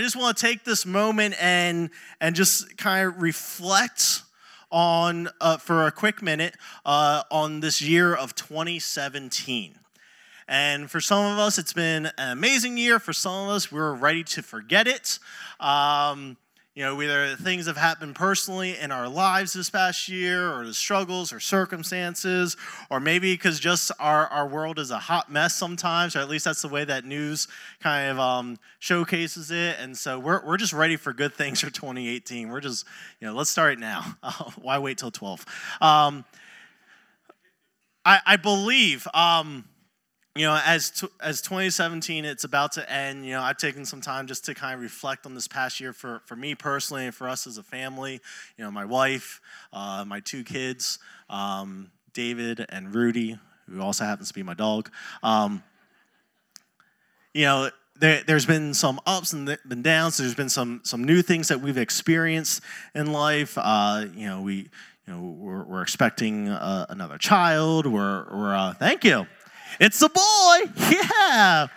I just want to take this moment and and just kind of reflect on uh, for a quick minute uh, on this year of 2017. And for some of us, it's been an amazing year. For some of us, we're ready to forget it. Um, you know, whether things have happened personally in our lives this past year, or the struggles or circumstances, or maybe because just our, our world is a hot mess sometimes, or at least that's the way that news kind of um, showcases it. And so we're, we're just ready for good things for 2018. We're just, you know, let's start it now. why wait till 12? Um, I, I believe. Um, you know, as t- as 2017, it's about to end. You know, I've taken some time just to kind of reflect on this past year for for me personally and for us as a family. You know, my wife, uh, my two kids, um, David and Rudy, who also happens to be my dog. Um, you know, there, has been some ups and been downs. There's been some some new things that we've experienced in life. Uh, you know, we you know we're, we're expecting uh, another child. We're we're uh, thank you. It's a boy. Yeah.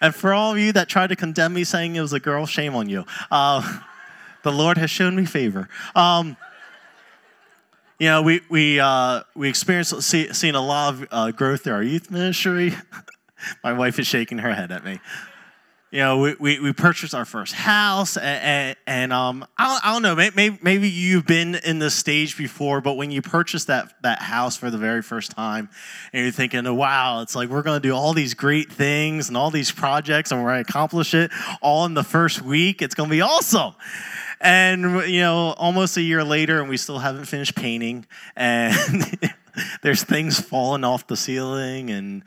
And for all of you that tried to condemn me saying it was a girl, shame on you. Uh, the Lord has shown me favor. Um, you know, we we uh, we experienced see, seeing a lot of uh, growth in our youth ministry. My wife is shaking her head at me you know, we, we, we, purchased our first house, and, and, um, I, I, don't know, maybe, maybe you've been in this stage before, but when you purchase that, that house for the very first time, and you're thinking, oh, wow, it's like we're going to do all these great things and all these projects, and we're going to accomplish it all in the first week. It's going to be awesome. And, you know, almost a year later, and we still haven't finished painting, and there's things falling off the ceiling, and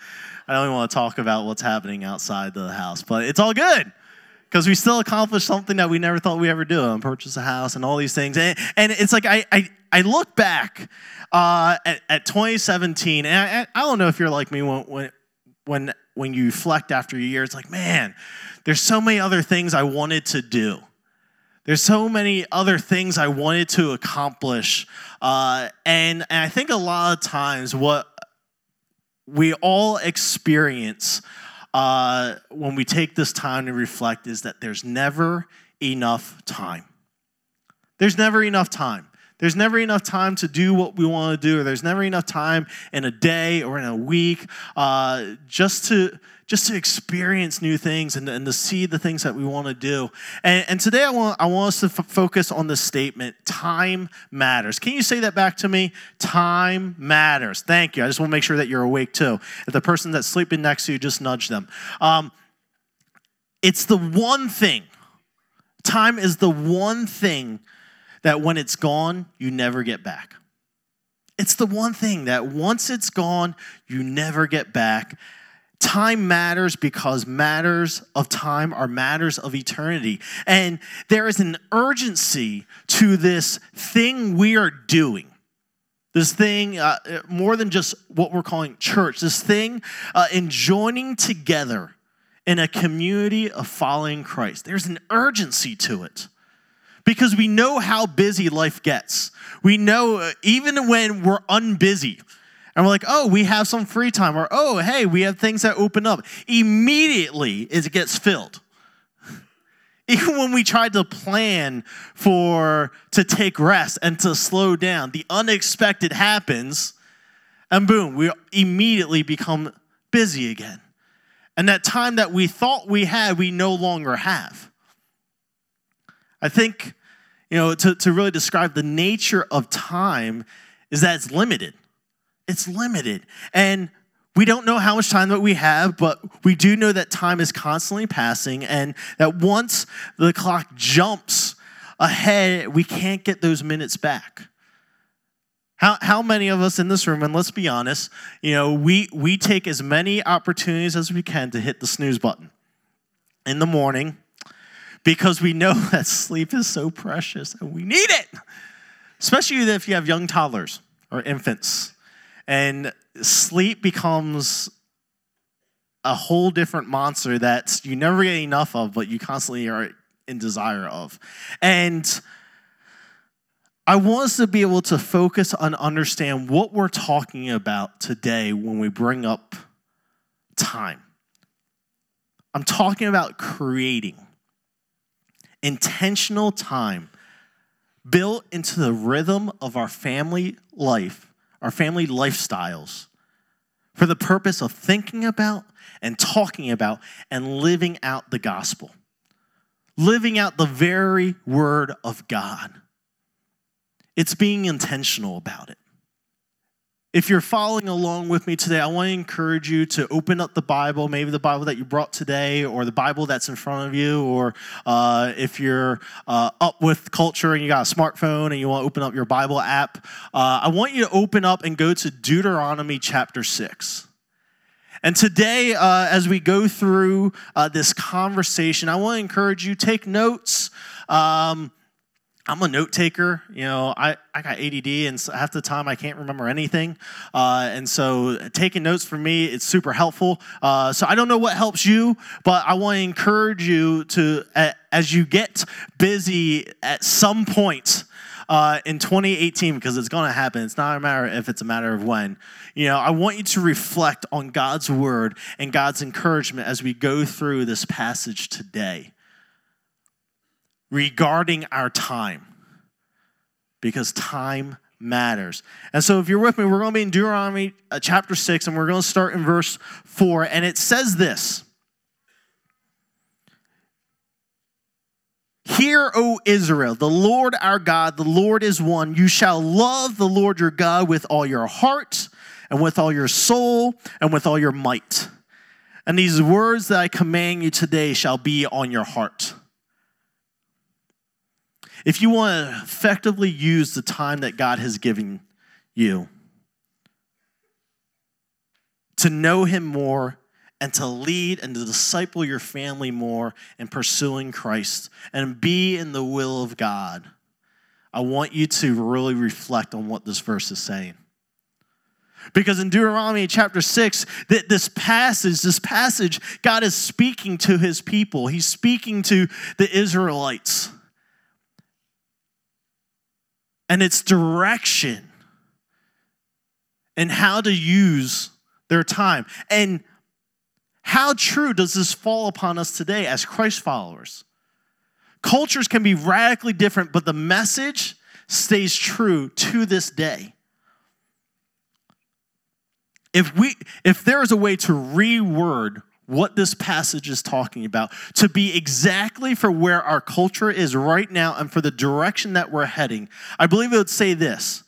I don't want to talk about what's happening outside the house, but it's all good because we still accomplished something that we never thought we ever do and purchase a house and all these things. And, and it's like I, I, I look back uh, at, at 2017, and I, I don't know if you're like me when, when, when, when you reflect after a year, it's like, man, there's so many other things I wanted to do. There's so many other things I wanted to accomplish. Uh, and, and I think a lot of times what we all experience uh, when we take this time to reflect is that there's never enough time. There's never enough time. There's never enough time to do what we want to do, or there's never enough time in a day or in a week uh, just to just to experience new things and, and to see the things that we want to do. And, and today I want, I want us to f- focus on the statement time matters. Can you say that back to me? Time matters. Thank you. I just want to make sure that you're awake too. If the person that's sleeping next to you, just nudge them. Um, it's the one thing, time is the one thing that when it's gone, you never get back. It's the one thing that once it's gone, you never get back. Time matters because matters of time are matters of eternity. And there is an urgency to this thing we are doing. This thing, uh, more than just what we're calling church, this thing uh, in joining together in a community of following Christ. There's an urgency to it because we know how busy life gets. We know uh, even when we're unbusy, and we're like, oh, we have some free time, or oh, hey, we have things that open up. Immediately, it gets filled. Even when we tried to plan for to take rest and to slow down, the unexpected happens, and boom, we immediately become busy again. And that time that we thought we had, we no longer have. I think, you know, to, to really describe the nature of time is that it's limited. It's limited. And we don't know how much time that we have, but we do know that time is constantly passing and that once the clock jumps ahead, we can't get those minutes back. How, how many of us in this room, and let's be honest, you know, we, we take as many opportunities as we can to hit the snooze button in the morning because we know that sleep is so precious and we need it, especially if you have young toddlers or infants. And sleep becomes a whole different monster that you never get enough of, but you constantly are in desire of. And I want us to be able to focus on understand what we're talking about today when we bring up time. I'm talking about creating. Intentional time built into the rhythm of our family life, our family lifestyles, for the purpose of thinking about and talking about and living out the gospel, living out the very word of God. It's being intentional about it. If you're following along with me today, I want to encourage you to open up the Bible, maybe the Bible that you brought today, or the Bible that's in front of you, or uh, if you're uh, up with culture and you got a smartphone and you want to open up your Bible app, uh, I want you to open up and go to Deuteronomy chapter 6. And today, uh, as we go through uh, this conversation, I want to encourage you take notes. Um, I'm a note taker. You know, I, I got ADD, and half the time I can't remember anything. Uh, and so taking notes for me, it's super helpful. Uh, so I don't know what helps you, but I want to encourage you to, as you get busy at some point, uh, in 2018 because it's going to happen. It's not a matter if it's a matter of when. You know, I want you to reflect on God's word and God's encouragement as we go through this passage today regarding our time because time matters. And so, if you're with me, we're going to be in Deuteronomy uh, chapter 6, and we're going to start in verse 4. And it says this Hear, O Israel, the Lord our God, the Lord is one. You shall love the Lord your God with all your heart, and with all your soul, and with all your might. And these words that I command you today shall be on your heart if you want to effectively use the time that God has given you to know Him more and to lead and to disciple your family more in pursuing Christ and be in the will of God, I want you to really reflect on what this verse is saying. Because in Deuteronomy chapter 6, that this passage, this passage, God is speaking to his people. He's speaking to the Israelites and its direction and how to use their time. And how true does this fall upon us today as Christ followers? Cultures can be radically different, but the message stays true to this day. If we if there is a way to reword what this passage is talking about to be exactly for where our culture is right now and for the direction that we're heading. I believe it would say this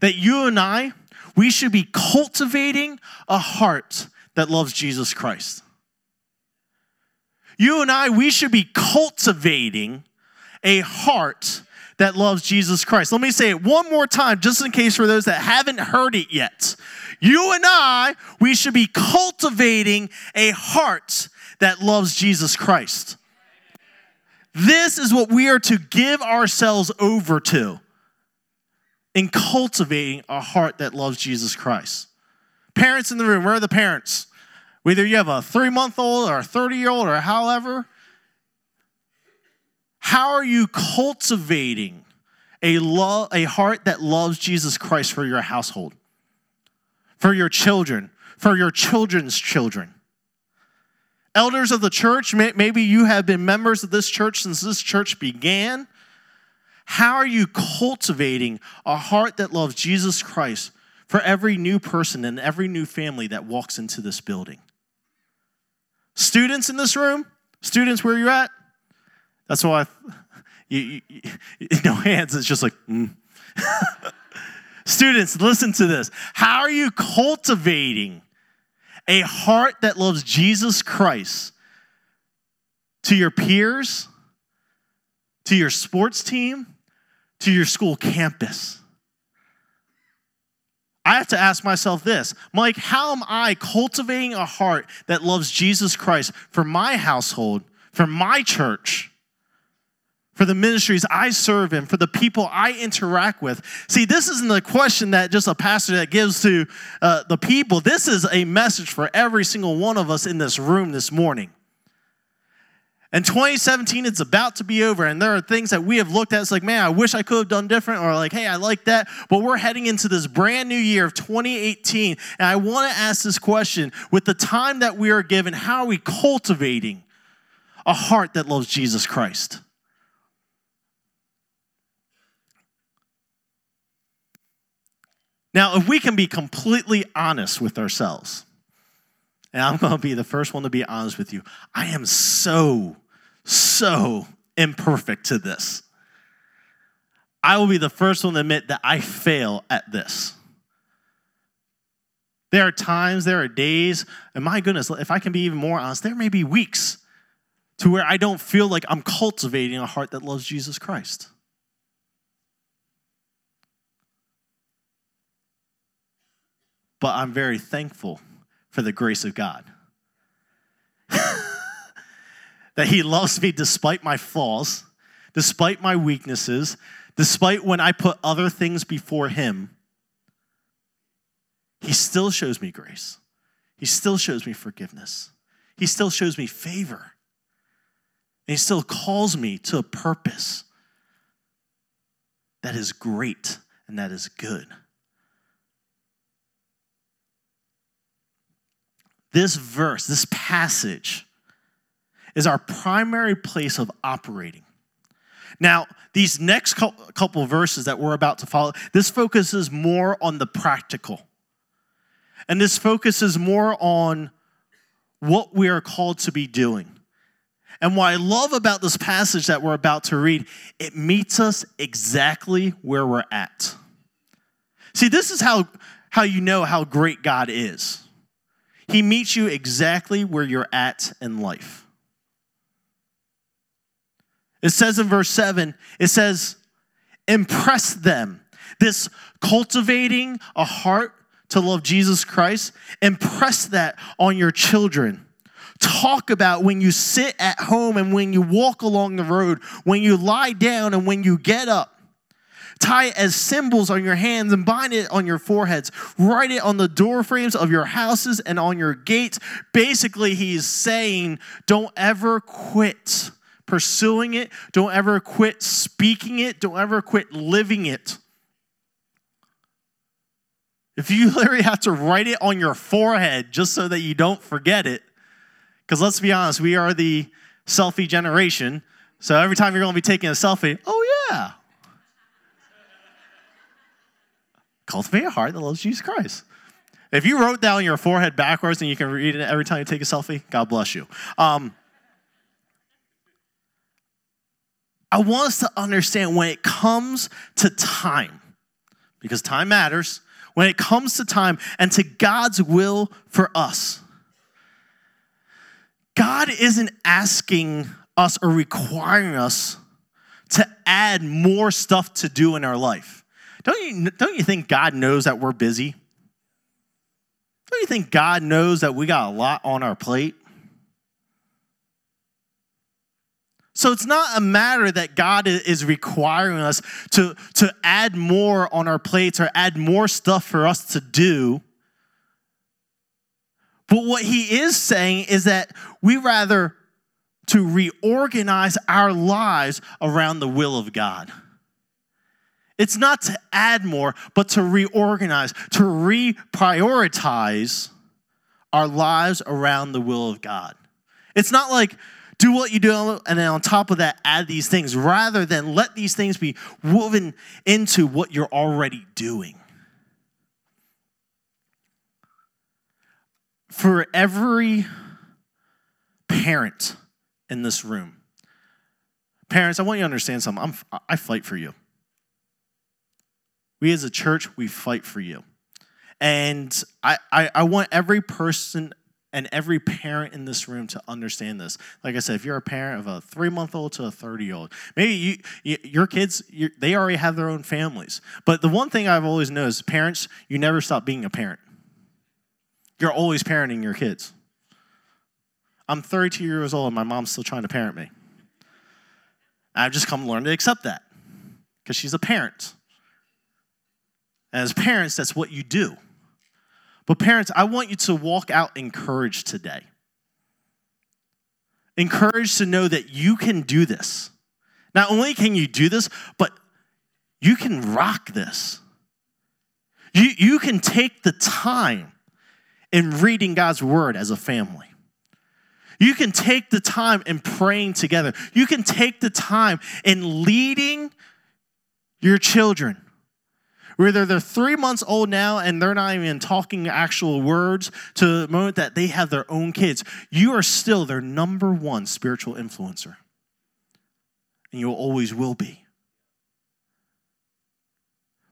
that you and I, we should be cultivating a heart that loves Jesus Christ. You and I, we should be cultivating a heart that loves Jesus Christ. Let me say it one more time, just in case for those that haven't heard it yet. You and I, we should be cultivating a heart that loves Jesus Christ. This is what we are to give ourselves over to in cultivating a heart that loves Jesus Christ. Parents in the room, where are the parents? Whether you have a three month old or a 30 year old or however, how are you cultivating a, love, a heart that loves Jesus Christ for your household? For your children, for your children's children. Elders of the church, maybe you have been members of this church since this church began. How are you cultivating a heart that loves Jesus Christ for every new person and every new family that walks into this building? Students in this room, students where you're at, that's why I, you, you, you, no hands, it's just like, mm. Students, listen to this. How are you cultivating a heart that loves Jesus Christ to your peers, to your sports team, to your school campus? I have to ask myself this Mike, how am I cultivating a heart that loves Jesus Christ for my household, for my church? For the ministries I serve in, for the people I interact with. See, this isn't a question that just a pastor that gives to uh, the people. This is a message for every single one of us in this room this morning. And 2017, it's about to be over, and there are things that we have looked at. It's like, man, I wish I could have done different, or like, hey, I like that. But we're heading into this brand new year of 2018, and I want to ask this question with the time that we are given, how are we cultivating a heart that loves Jesus Christ? Now, if we can be completely honest with ourselves, and I'm going to be the first one to be honest with you, I am so, so imperfect to this. I will be the first one to admit that I fail at this. There are times, there are days, and my goodness, if I can be even more honest, there may be weeks to where I don't feel like I'm cultivating a heart that loves Jesus Christ. But I'm very thankful for the grace of God. that He loves me despite my flaws, despite my weaknesses, despite when I put other things before Him he still shows me grace. He still shows me forgiveness. He still shows me favor. And he still calls me to a purpose that is great and that is good. This verse, this passage, is our primary place of operating. Now, these next couple verses that we're about to follow, this focuses more on the practical. And this focuses more on what we are called to be doing. And what I love about this passage that we're about to read, it meets us exactly where we're at. See, this is how, how you know how great God is. He meets you exactly where you're at in life. It says in verse 7, it says, impress them. This cultivating a heart to love Jesus Christ, impress that on your children. Talk about when you sit at home and when you walk along the road, when you lie down and when you get up. Tie it as symbols on your hands and bind it on your foreheads. Write it on the door frames of your houses and on your gates. Basically, he's saying, don't ever quit pursuing it. Don't ever quit speaking it. Don't ever quit living it. If you literally have to write it on your forehead just so that you don't forget it, because let's be honest, we are the selfie generation. So every time you're going to be taking a selfie, oh yeah. Cultivate a heart that loves Jesus Christ. If you wrote down your forehead backwards and you can read it every time you take a selfie, God bless you. Um, I want us to understand when it comes to time, because time matters when it comes to time and to God's will for us. God isn't asking us or requiring us to add more stuff to do in our life. Don't you, don't you think God knows that we're busy? Don't you think God knows that we got a lot on our plate? So it's not a matter that God is requiring us to, to add more on our plates or add more stuff for us to do. But what he is saying is that we rather to reorganize our lives around the will of God. It's not to add more, but to reorganize, to reprioritize our lives around the will of God. It's not like do what you do, and then on top of that, add these things rather than let these things be woven into what you're already doing. For every parent in this room, parents, I want you to understand something. I'm, I fight for you. We as a church, we fight for you. And I, I, I want every person and every parent in this room to understand this. Like I said, if you're a parent of a three month old to a 30 year old, maybe you, you, your kids, they already have their own families. But the one thing I've always is parents, you never stop being a parent. You're always parenting your kids. I'm 32 years old and my mom's still trying to parent me. I've just come to learn to accept that because she's a parent. As parents, that's what you do. But parents, I want you to walk out encouraged today. Encouraged to know that you can do this. Not only can you do this, but you can rock this. You, you can take the time in reading God's word as a family. You can take the time in praying together. You can take the time in leading your children Whether they're three months old now and they're not even talking actual words to the moment that they have their own kids, you are still their number one spiritual influencer. And you always will be.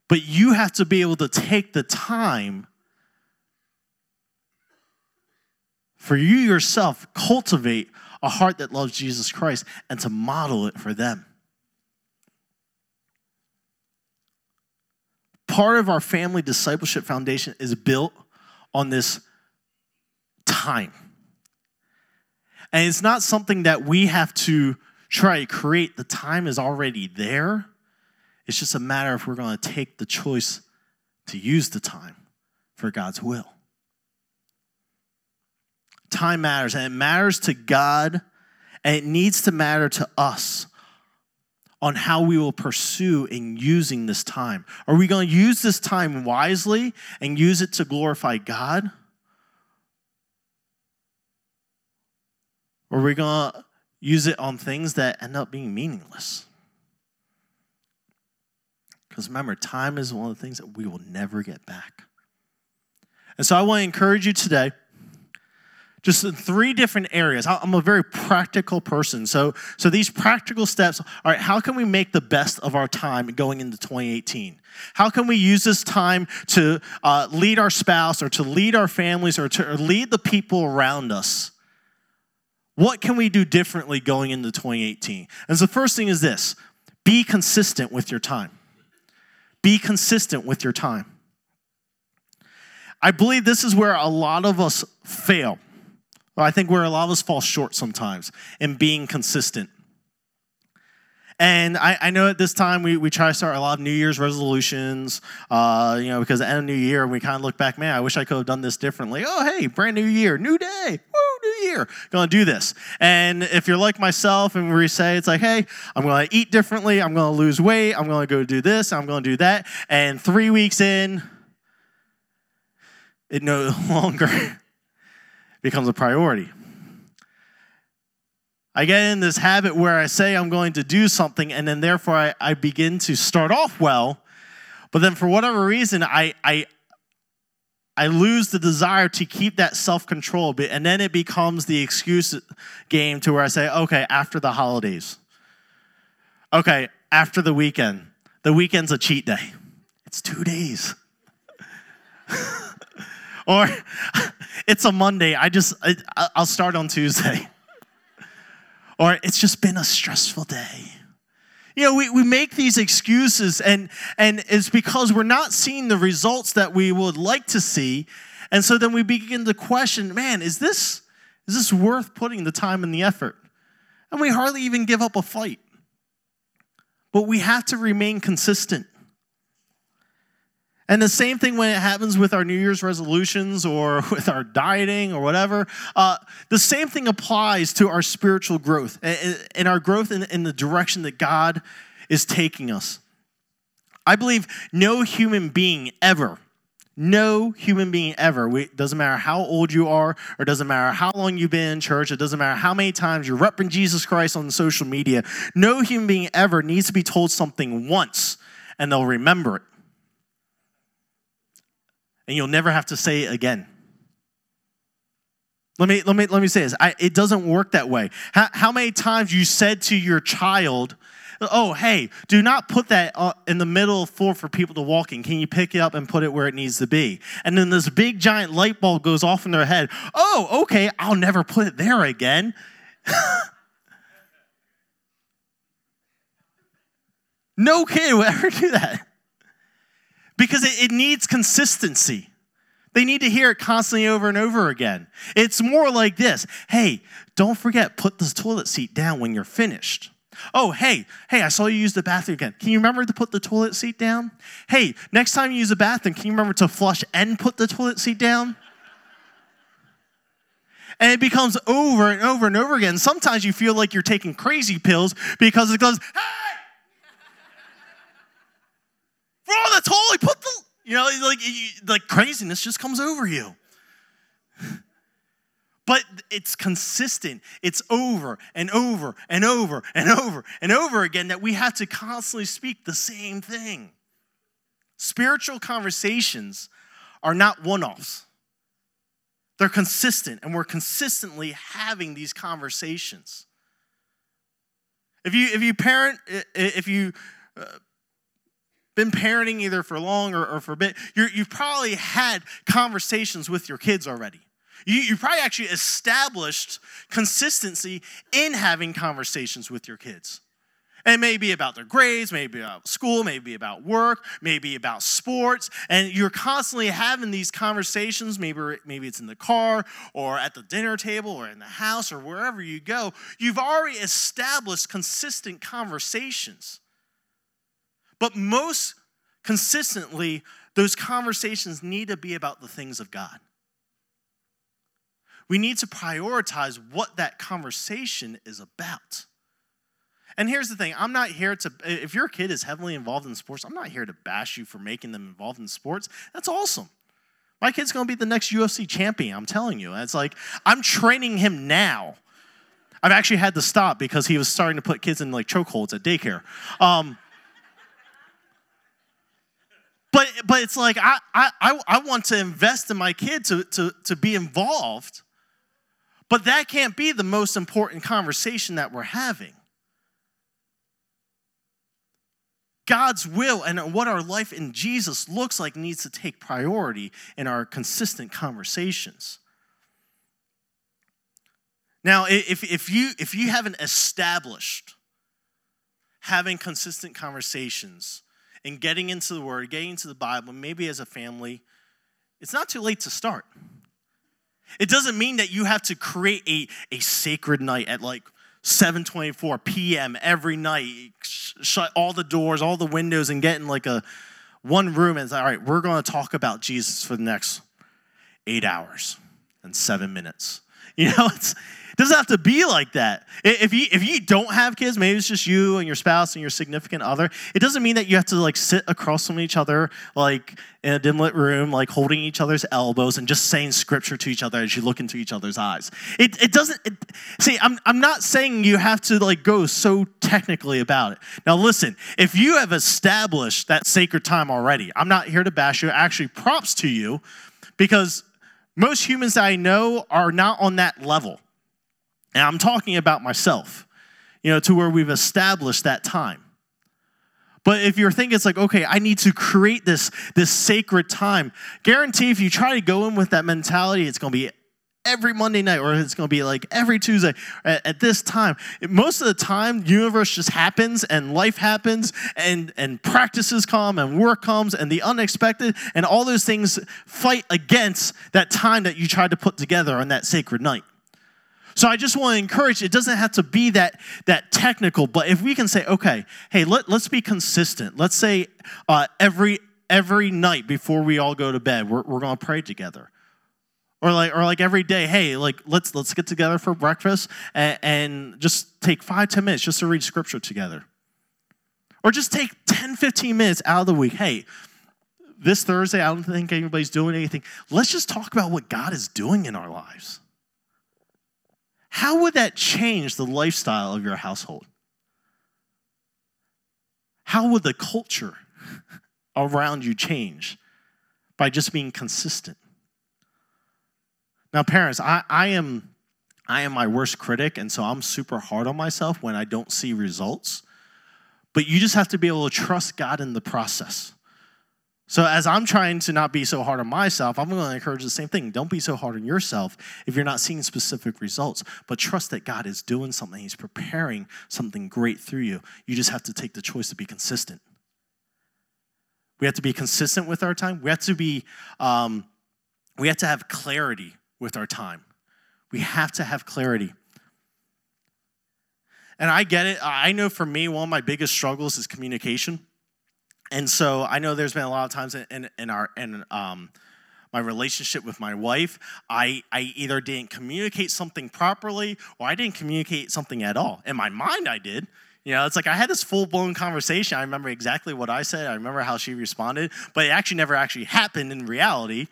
But you have to be able to take the time for you yourself, cultivate a heart that loves Jesus Christ and to model it for them. Part of our family discipleship foundation is built on this time. And it's not something that we have to try to create, the time is already there. It's just a matter if we're going to take the choice to use the time for God's will. Time matters, and it matters to God, and it needs to matter to us on how we will pursue in using this time. Are we going to use this time wisely and use it to glorify God? Or are we going to use it on things that end up being meaningless? Because remember, time is one of the things that we will never get back. And so I want to encourage you today just in three different areas. I'm a very practical person. So, so these practical steps, all right, how can we make the best of our time going into 2018? How can we use this time to uh, lead our spouse or to lead our families or to lead the people around us? What can we do differently going into 2018? And so the first thing is this be consistent with your time. Be consistent with your time. I believe this is where a lot of us fail. I think where a lot of us fall short sometimes in being consistent. And I, I, know at this time we, we try to start a lot of New Year's resolutions, uh, you know, because at the end of New Year, we kind of look back, man, I wish I could have done this differently. Oh, hey, brand new year, new day, woo, new year, gonna do this. And if you're like myself and we say, it's like, hey, I'm gonna eat differently, I'm gonna lose weight, I'm gonna go do this, I'm gonna do that. And three weeks in, it no longer becomes a priority. I get in this habit where I say I'm going to do something, and then therefore I, I begin to start off well, but then for whatever reason, I, I, I lose the desire to keep that self control, and then it becomes the excuse game to where I say, okay, after the holidays, okay, after the weekend, the weekend's a cheat day. It's two days. or it's a Monday, I just, I, I'll start on Tuesday or it's just been a stressful day. You know, we, we make these excuses, and, and it's because we're not seeing the results that we would like to see. And so then we begin to question man, is this, is this worth putting the time and the effort? And we hardly even give up a fight. But we have to remain consistent. And the same thing when it happens with our New Year's resolutions or with our dieting or whatever. Uh, the same thing applies to our spiritual growth and our growth in, in the direction that God is taking us. I believe no human being ever, no human being ever, we, doesn't matter how old you are, or doesn't matter how long you've been in church, it doesn't matter how many times you're repping Jesus Christ on social media, no human being ever needs to be told something once and they'll remember it and you'll never have to say it again. Let me, let me, let me say this. I, it doesn't work that way. How, how many times you said to your child, oh, hey, do not put that uh, in the middle floor for people to walk in. Can you pick it up and put it where it needs to be? And then this big giant light bulb goes off in their head. Oh, okay, I'll never put it there again. no kid would ever do that because it, it needs consistency. They need to hear it constantly over and over again. It's more like this Hey, don't forget, put the toilet seat down when you're finished. Oh, hey, hey, I saw you use the bathroom again. Can you remember to put the toilet seat down? Hey, next time you use the bathroom, can you remember to flush and put the toilet seat down? And it becomes over and over and over again. Sometimes you feel like you're taking crazy pills because it goes, hey, Oh, that's holy. Put the, you know, like, like craziness just comes over you. But it's consistent. It's over and over and over and over and over again that we have to constantly speak the same thing. Spiritual conversations are not one offs, they're consistent, and we're consistently having these conversations. If you, if you parent, if you, uh, been parenting either for long or, or for a bit, you have probably had conversations with your kids already. You, you probably actually established consistency in having conversations with your kids. And it may be about their grades, maybe about school, maybe about work, maybe about sports. And you're constantly having these conversations. Maybe, maybe it's in the car or at the dinner table or in the house or wherever you go. You've already established consistent conversations. But most consistently, those conversations need to be about the things of God. We need to prioritize what that conversation is about. And here's the thing I'm not here to, if your kid is heavily involved in sports, I'm not here to bash you for making them involved in sports. That's awesome. My kid's gonna be the next UFC champion, I'm telling you. It's like, I'm training him now. I've actually had to stop because he was starting to put kids in like chokeholds at daycare. Um, but it's like I, I I want to invest in my kid to, to, to be involved. But that can't be the most important conversation that we're having. God's will and what our life in Jesus looks like needs to take priority in our consistent conversations. Now, if, if, you, if you haven't established having consistent conversations and getting into the Word, getting into the Bible, maybe as a family, it's not too late to start. It doesn't mean that you have to create a, a sacred night at like 7:24 p.m. every night, shut all the doors, all the windows, and get in like a one room and say, all right, we're going to talk about Jesus for the next eight hours and seven minutes. You know, it's doesn't have to be like that. If you if you don't have kids, maybe it's just you and your spouse and your significant other. It doesn't mean that you have to like sit across from each other like in a dim lit room, like holding each other's elbows and just saying scripture to each other as you look into each other's eyes. It it doesn't it, see. I'm I'm not saying you have to like go so technically about it. Now listen, if you have established that sacred time already, I'm not here to bash you. Actually, props to you because most humans that I know are not on that level. And I'm talking about myself, you know, to where we've established that time. But if you're thinking it's like, okay, I need to create this, this sacred time, guarantee if you try to go in with that mentality, it's going to be every Monday night or it's going to be like every Tuesday at, at, this time. Most of the time, universe just happens and life happens and, and practices come and work comes and the unexpected and all those things fight against that time that you tried to put together on that sacred night. So I just want to encourage, it doesn't have to be that, that technical, but if we can say, okay, hey, let, let's be consistent. Let's say uh, every, every night before we all go to bed, we're, we're going to pray together. Or like, or like every day, hey, like let's let's get together for breakfast and, and just take five, ten minutes just to read scripture together. Or just take 10, 15 minutes out of the week. Hey, this Thursday, I don't think anybody's doing anything. Let's just talk about what God is doing in our lives. How would that change the lifestyle of your household? How would the culture around you change by just being consistent? Now, parents, I, I am I am my worst critic, and so I'm super hard on myself when I don't see results. But you just have to be able to trust God in the process. So, as I'm trying to not be so hard on myself, I'm going to encourage the same thing. Don't be so hard on yourself if you're not seeing specific results, but trust that God is doing something. He's preparing something great through you. You just have to take the choice to be consistent. We have to be consistent with our time. We have to be, um, we have to have clarity with our time. We have to have clarity. And I get it. I know for me, one of my biggest struggles is communication. And so I know there's been a lot of times in, in our in um, my relationship with my wife, I, I either didn't communicate something properly or I didn't communicate something at all. In my mind, I did. You know, it's like I had this full blown conversation. I remember exactly what I said. I remember how she responded, but it actually never actually happened in reality.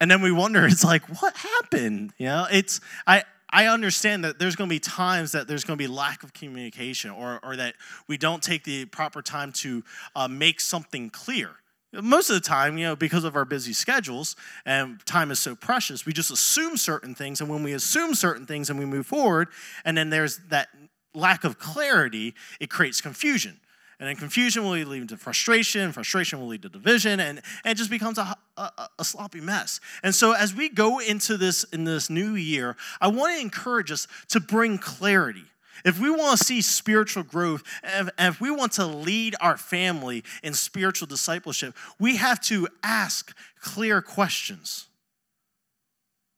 And then we wonder, it's like, what happened? You know, it's I I understand that there's going to be times that there's going to be lack of communication or, or that we don't take the proper time to uh, make something clear. Most of the time, you know, because of our busy schedules and time is so precious, we just assume certain things. And when we assume certain things and we move forward, and then there's that lack of clarity, it creates confusion. And then confusion will lead to frustration, frustration will lead to division, and, and it just becomes a, a, a, sloppy mess. And so as we go into this in this new year, I want to encourage us to bring clarity. If we want to see spiritual growth, and if we want to lead our family in spiritual discipleship, we have to ask clear questions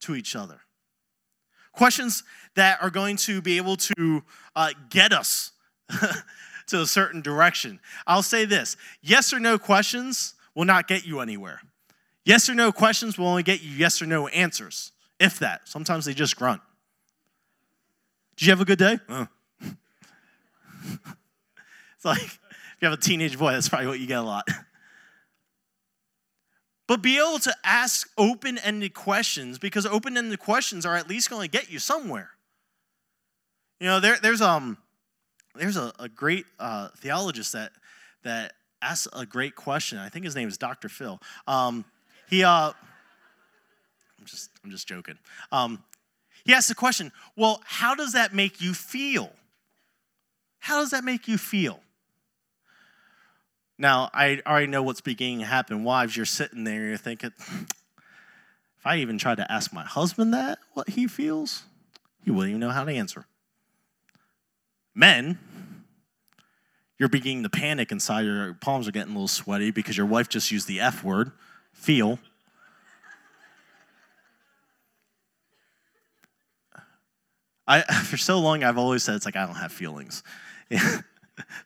to each other. Questions that are going to be able to uh, get us to a certain direction. I'll say this yes or no questions will not get you anywhere. Yes or no questions will only get you yes or no answers, if that. Sometimes they just grunt. Did you have a good day? Uh. it's like if you have a teenage boy, that's probably what you get a lot. But be able to ask open ended questions because open ended questions are at least going to get you somewhere. You know, there, there's um there's a, a great uh, theologist that that asks a great question. I think his name is Dr. Phil. Um, he, uh, I'm just, I'm just joking. Um, he asked the question, well, how does that make you feel? How does that make you feel? Now, I already know what's beginning to happen. Wives, you're sitting there, you're thinking, if I even tried to ask my husband that, what he feels, he wouldn't even know how to answer. Men, you're beginning to panic inside, your palms are getting a little sweaty because your wife just used the F word, feel. I, for so long, I've always said it's like I don't have feelings.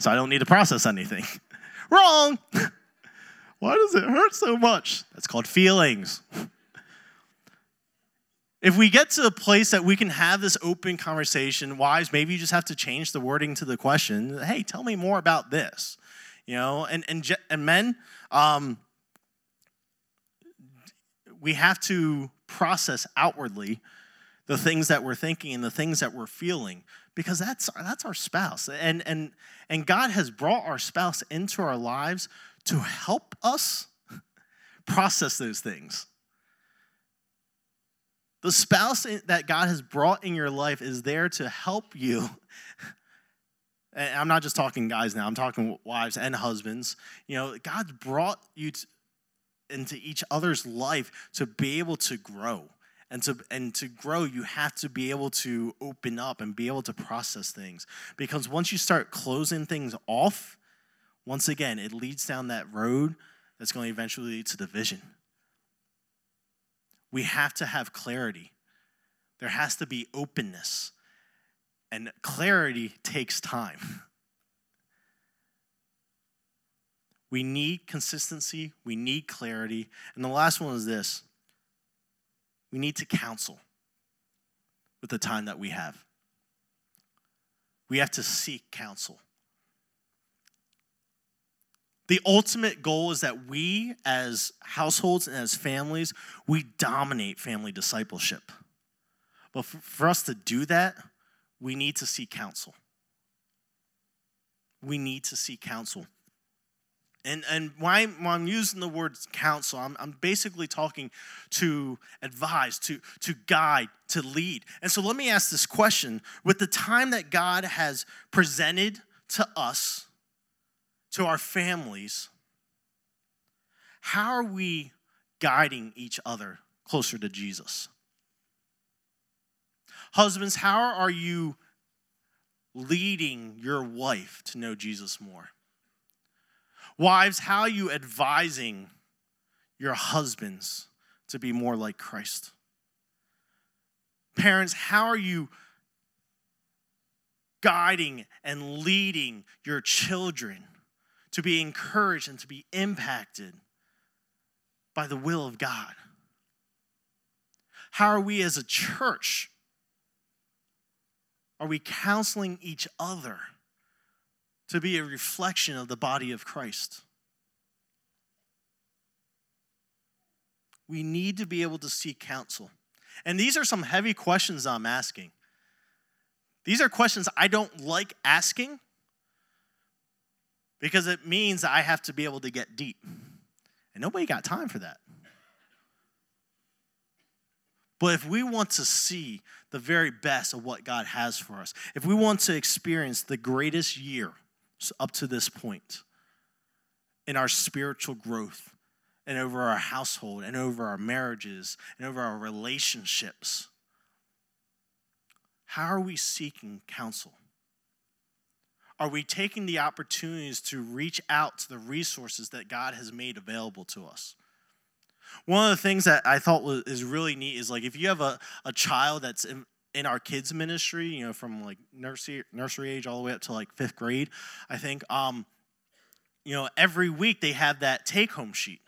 so I don't need to process anything. Wrong! Why does it hurt so much? That's called feelings. If we get to a place that we can have this open conversation, wives, maybe you just have to change the wording to the question. Hey, tell me more about this. You know, and and and men, um, we have to process outwardly the things that we're thinking and the things that we're feeling because that's that's our spouse and and and God has brought our spouse into our lives to help us process those things the spouse that God has brought in your life is there to help you. And I'm not just talking guys now, I'm talking wives and husbands. You know, God's brought you to, into each other's life to be able to grow. And to, and to grow, you have to be able to open up and be able to process things. Because once you start closing things off, once again, it leads down that road that's going to eventually lead to division we have to have clarity. There has to be openness. And clarity takes time. We need consistency, we need clarity. And the last one is this we need to counsel with the time that we have. We have to seek counsel. The ultimate goal is that we, as households and as families, we dominate family discipleship. But for us to do that, we need to seek counsel. We need to seek counsel. And, and I, when I'm using the word counsel, I'm, I'm basically talking to advise, to, to guide, to lead. And so let me ask this question with the time that God has presented to us to our families, how are we guiding each other closer to Jesus? Husbands, how are you leading your wife to know Jesus more? Wives, how are you advising your husbands to be more like Christ? Parents, how are you guiding and leading your children to be encouraged and to be impacted by the will of God? How are we as a church? Are we counseling each other to be a reflection of the body of Christ? We need to be able to seek counsel. And these are some heavy questions I'm asking. These are questions I don't like asking because it means I have to be able to get deep. And nobody got time for that. But if we want to see the very best of what God has for us, if we want to experience the greatest year up to this point in our spiritual growth and over our household and over our marriages and over our relationships, how are we seeking counsel? Are we taking the opportunities to reach out to the resources that God has made available to us? One of the things that I thought was, is really neat is like if you have a, a child that's in, in our kids ministry, you know, from like nursery nursery age all the way up to like fifth grade, I think, um, you know, every week they have that take home sheet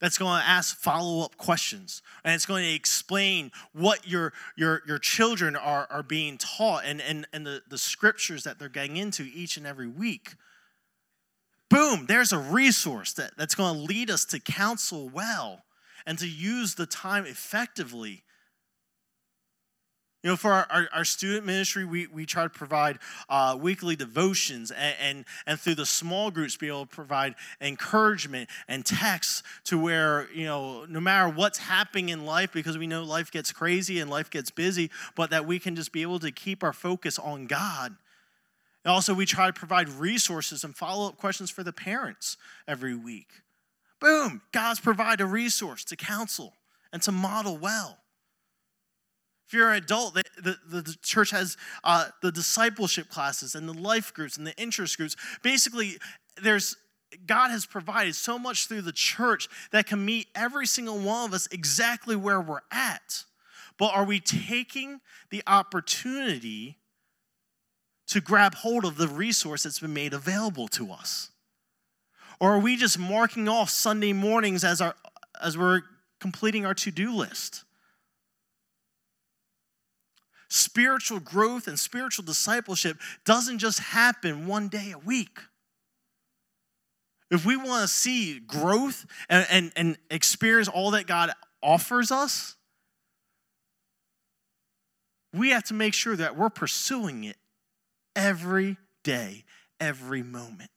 that's going to ask follow-up questions and it's going to explain what your your your children are are being taught and and, and the, the scriptures that they're getting into each and every week boom, there's a resource that, that's going to lead us to counsel well and to use the time effectively. You know, for our, our, our student ministry, we, we try to provide uh, weekly devotions and, and, and through the small groups, be able to provide encouragement and texts to where, you know, no matter what's happening in life, because we know life gets crazy and life gets busy, but that we can just be able to keep our focus on God also, we try to provide resources and follow up questions for the parents every week. Boom, God's provide a resource to counsel and to model well. If you're an adult, the, the, the church has uh, the discipleship classes and the life groups and the interest groups. Basically, there's God has provided so much through the church that can meet every single one of us exactly where we're at. But are we taking the opportunity to grab hold of the resource that's been made available to us? Or are we just marking off Sunday mornings as, our, as we're completing our to do list? Spiritual growth and spiritual discipleship doesn't just happen one day a week. If we want to see growth and, and, and experience all that God offers us, we have to make sure that we're pursuing it every day, every moment.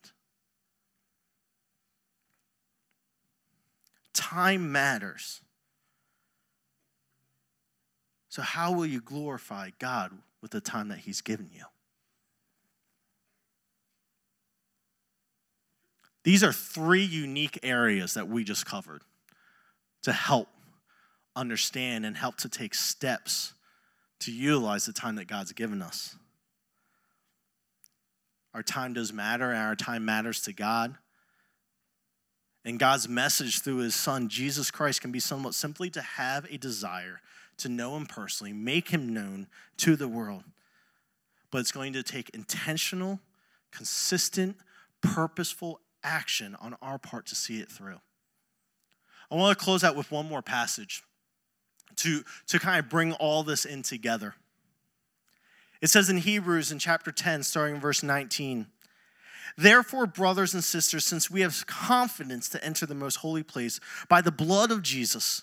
Time matters. So, how will you glorify God with the time that He's given you? These are three unique areas that we just covered to help understand and help to take steps to utilize the time that God's given us. Our time does matter, and our time matters to God. And God's message through his son, Jesus Christ, can be somewhat simply to have a desire to know him personally, make him known to the world. But it's going to take intentional, consistent, purposeful action on our part to see it through. I want to close out with one more passage to, to kind of bring all this in together. It says in Hebrews in chapter 10, starting in verse 19 Therefore, brothers and sisters, since we have confidence to enter the most holy place by the blood of Jesus,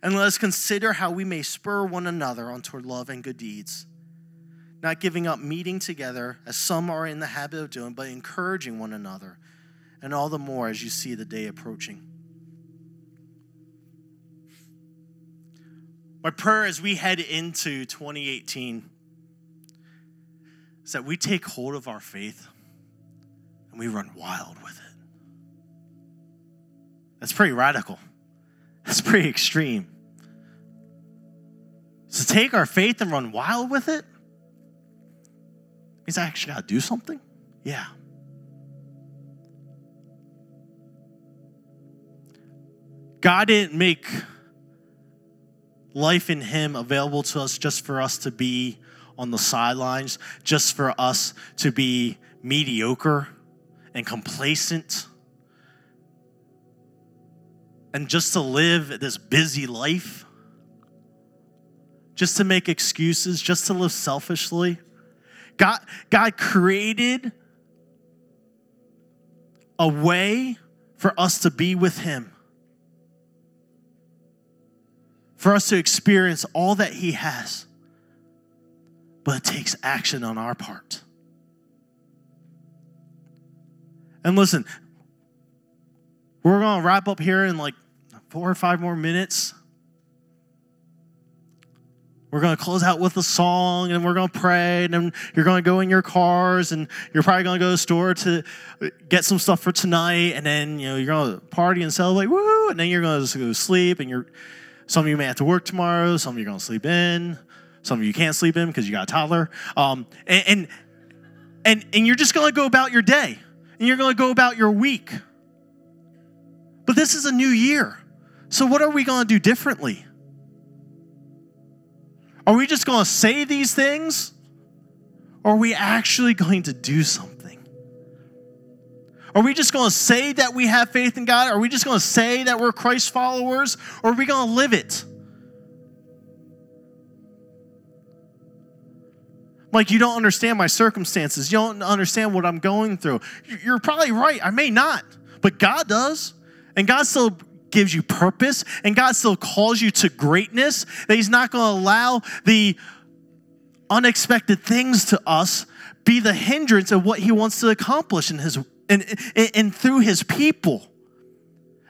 And let us consider how we may spur one another on toward love and good deeds, not giving up meeting together, as some are in the habit of doing, but encouraging one another, and all the more as you see the day approaching. My prayer as we head into 2018 is that we take hold of our faith and we run wild with it. That's pretty radical. That's pretty extreme. So take our faith and run wild with it means I actually got to do something? Yeah. God didn't make life in Him available to us just for us to be on the sidelines just for us to be mediocre and complacent and just to live this busy life, just to make excuses, just to live selfishly. God, God created a way for us to be with Him, for us to experience all that He has. But it takes action on our part. And listen, we're going to wrap up here in like four or five more minutes. We're going to close out with a song and we're going to pray. And then you're going to go in your cars and you're probably going to go to the store to get some stuff for tonight. And then, you know, you're going to party and celebrate. Woo! And then you're going to go sleep. And you're, some of you may have to work tomorrow. Some of you are going to sleep in. Some of you can't sleep in because you got a toddler. Um, and, and, and, and you're just going to go about your day and you're going to go about your week. But this is a new year. So, what are we going to do differently? Are we just going to say these things? Or are we actually going to do something? Are we just going to say that we have faith in God? Are we just going to say that we're Christ followers? Or are we going to live it? Like, you don't understand my circumstances. You don't understand what I'm going through. You're probably right. I may not, but God does. And God still gives you purpose and God still calls you to greatness, that He's not going to allow the unexpected things to us be the hindrance of what He wants to accomplish in His and, and, through His people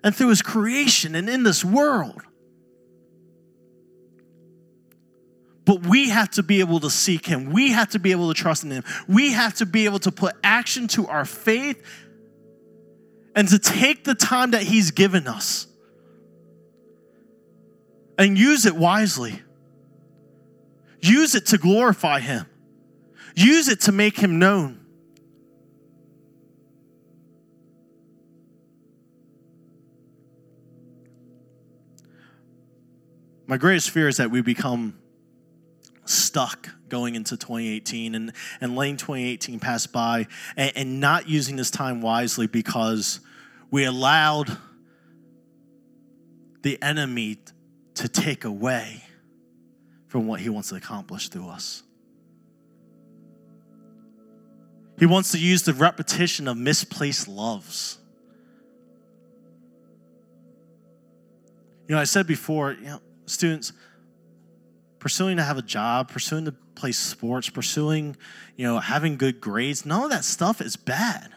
and through His creation and in this world. But we have to be able to seek Him. We have to be able to trust in Him. We have to be able to put action to our faith and to take the time that He's given us and use it wisely. Use it to glorify Him, use it to make Him known. My greatest fear is that we become stuck going into 2018 and, and letting 2018 pass by and, and not using this time wisely because we allowed the enemy to take away from what he wants to accomplish through us. He wants to use the repetition of misplaced loves. You know, I said before, you know, students pursuing to have a job, pursuing to play sports, pursuing, you know, having good grades, none of that stuff is bad.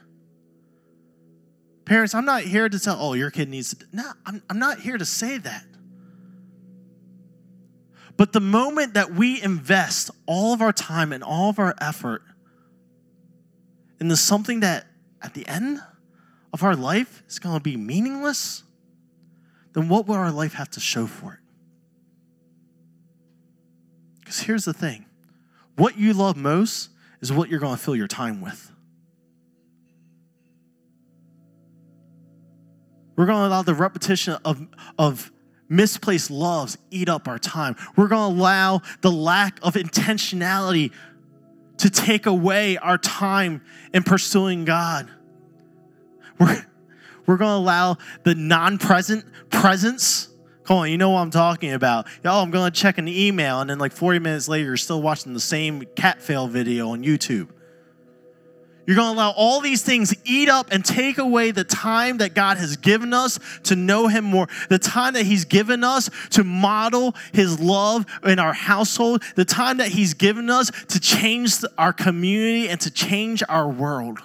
Parents, I'm not here to tell, oh, your kid needs to. No, I'm, I'm not here to say that. But the moment that we invest all of our time and all of our effort into something that at the end of our life is going to be meaningless, then what will our life have to show for it? Because here's the thing what you love most is what you're going to fill your time with. We're going to allow the repetition of, of misplaced loves eat up our time. We're going to allow the lack of intentionality to take away our time in pursuing God. We're, we're going to allow the non present presence. Come on, you know what I'm talking about. Oh, I'm going to check an email, and then like 40 minutes later, you're still watching the same cat fail video on YouTube. You're going to allow all these things eat up and take away the time that God has given us to know Him more, the time that He's given us to model His love in our household, the time that He's given us to change our community and to change our world.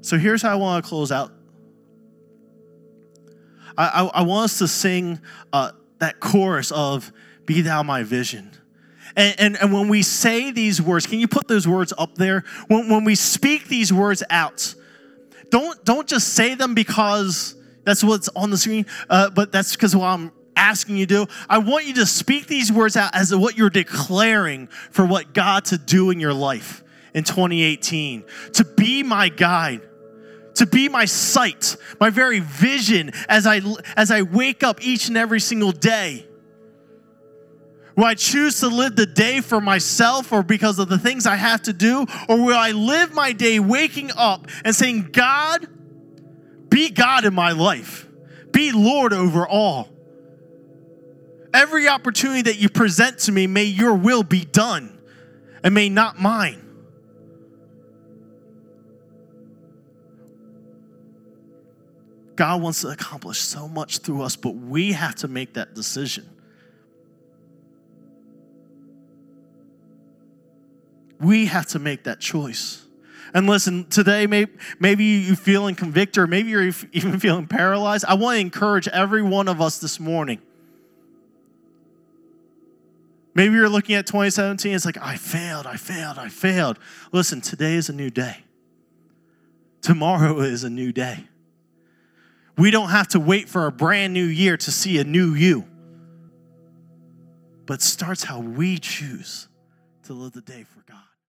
So here's how I want to close out. I, I, I want us to sing uh, that chorus of Be Thou My Vision. And, and, and, when we say these words, can you put those words up there? When, when we speak these words out, don't, don't just say them because that's what's on the screen, uh, but that's because what I'm asking you to do. I want you to speak these words out as what you're declaring for what God to do in your life in 2018, to be my guide to be my sight, my very vision as I as I wake up each and every single day Will I choose to live the day for myself or because of the things I have to do? Or will I live my day waking up and saying, God, be God in my life, be Lord over all? Every opportunity that you present to me, may your will be done and may not mine. God wants to accomplish so much through us, but we have to make that decision. We have to make that choice. And listen, today, maybe, maybe you feeling convicted, or maybe you're even feeling paralyzed. I want to encourage every one of us this morning. Maybe you're looking at 2017, it's like, I failed, I failed, I failed. Listen, today is a new day. Tomorrow is a new day. We don't have to wait for a brand new year to see a new you. But starts how we choose to live the day for God.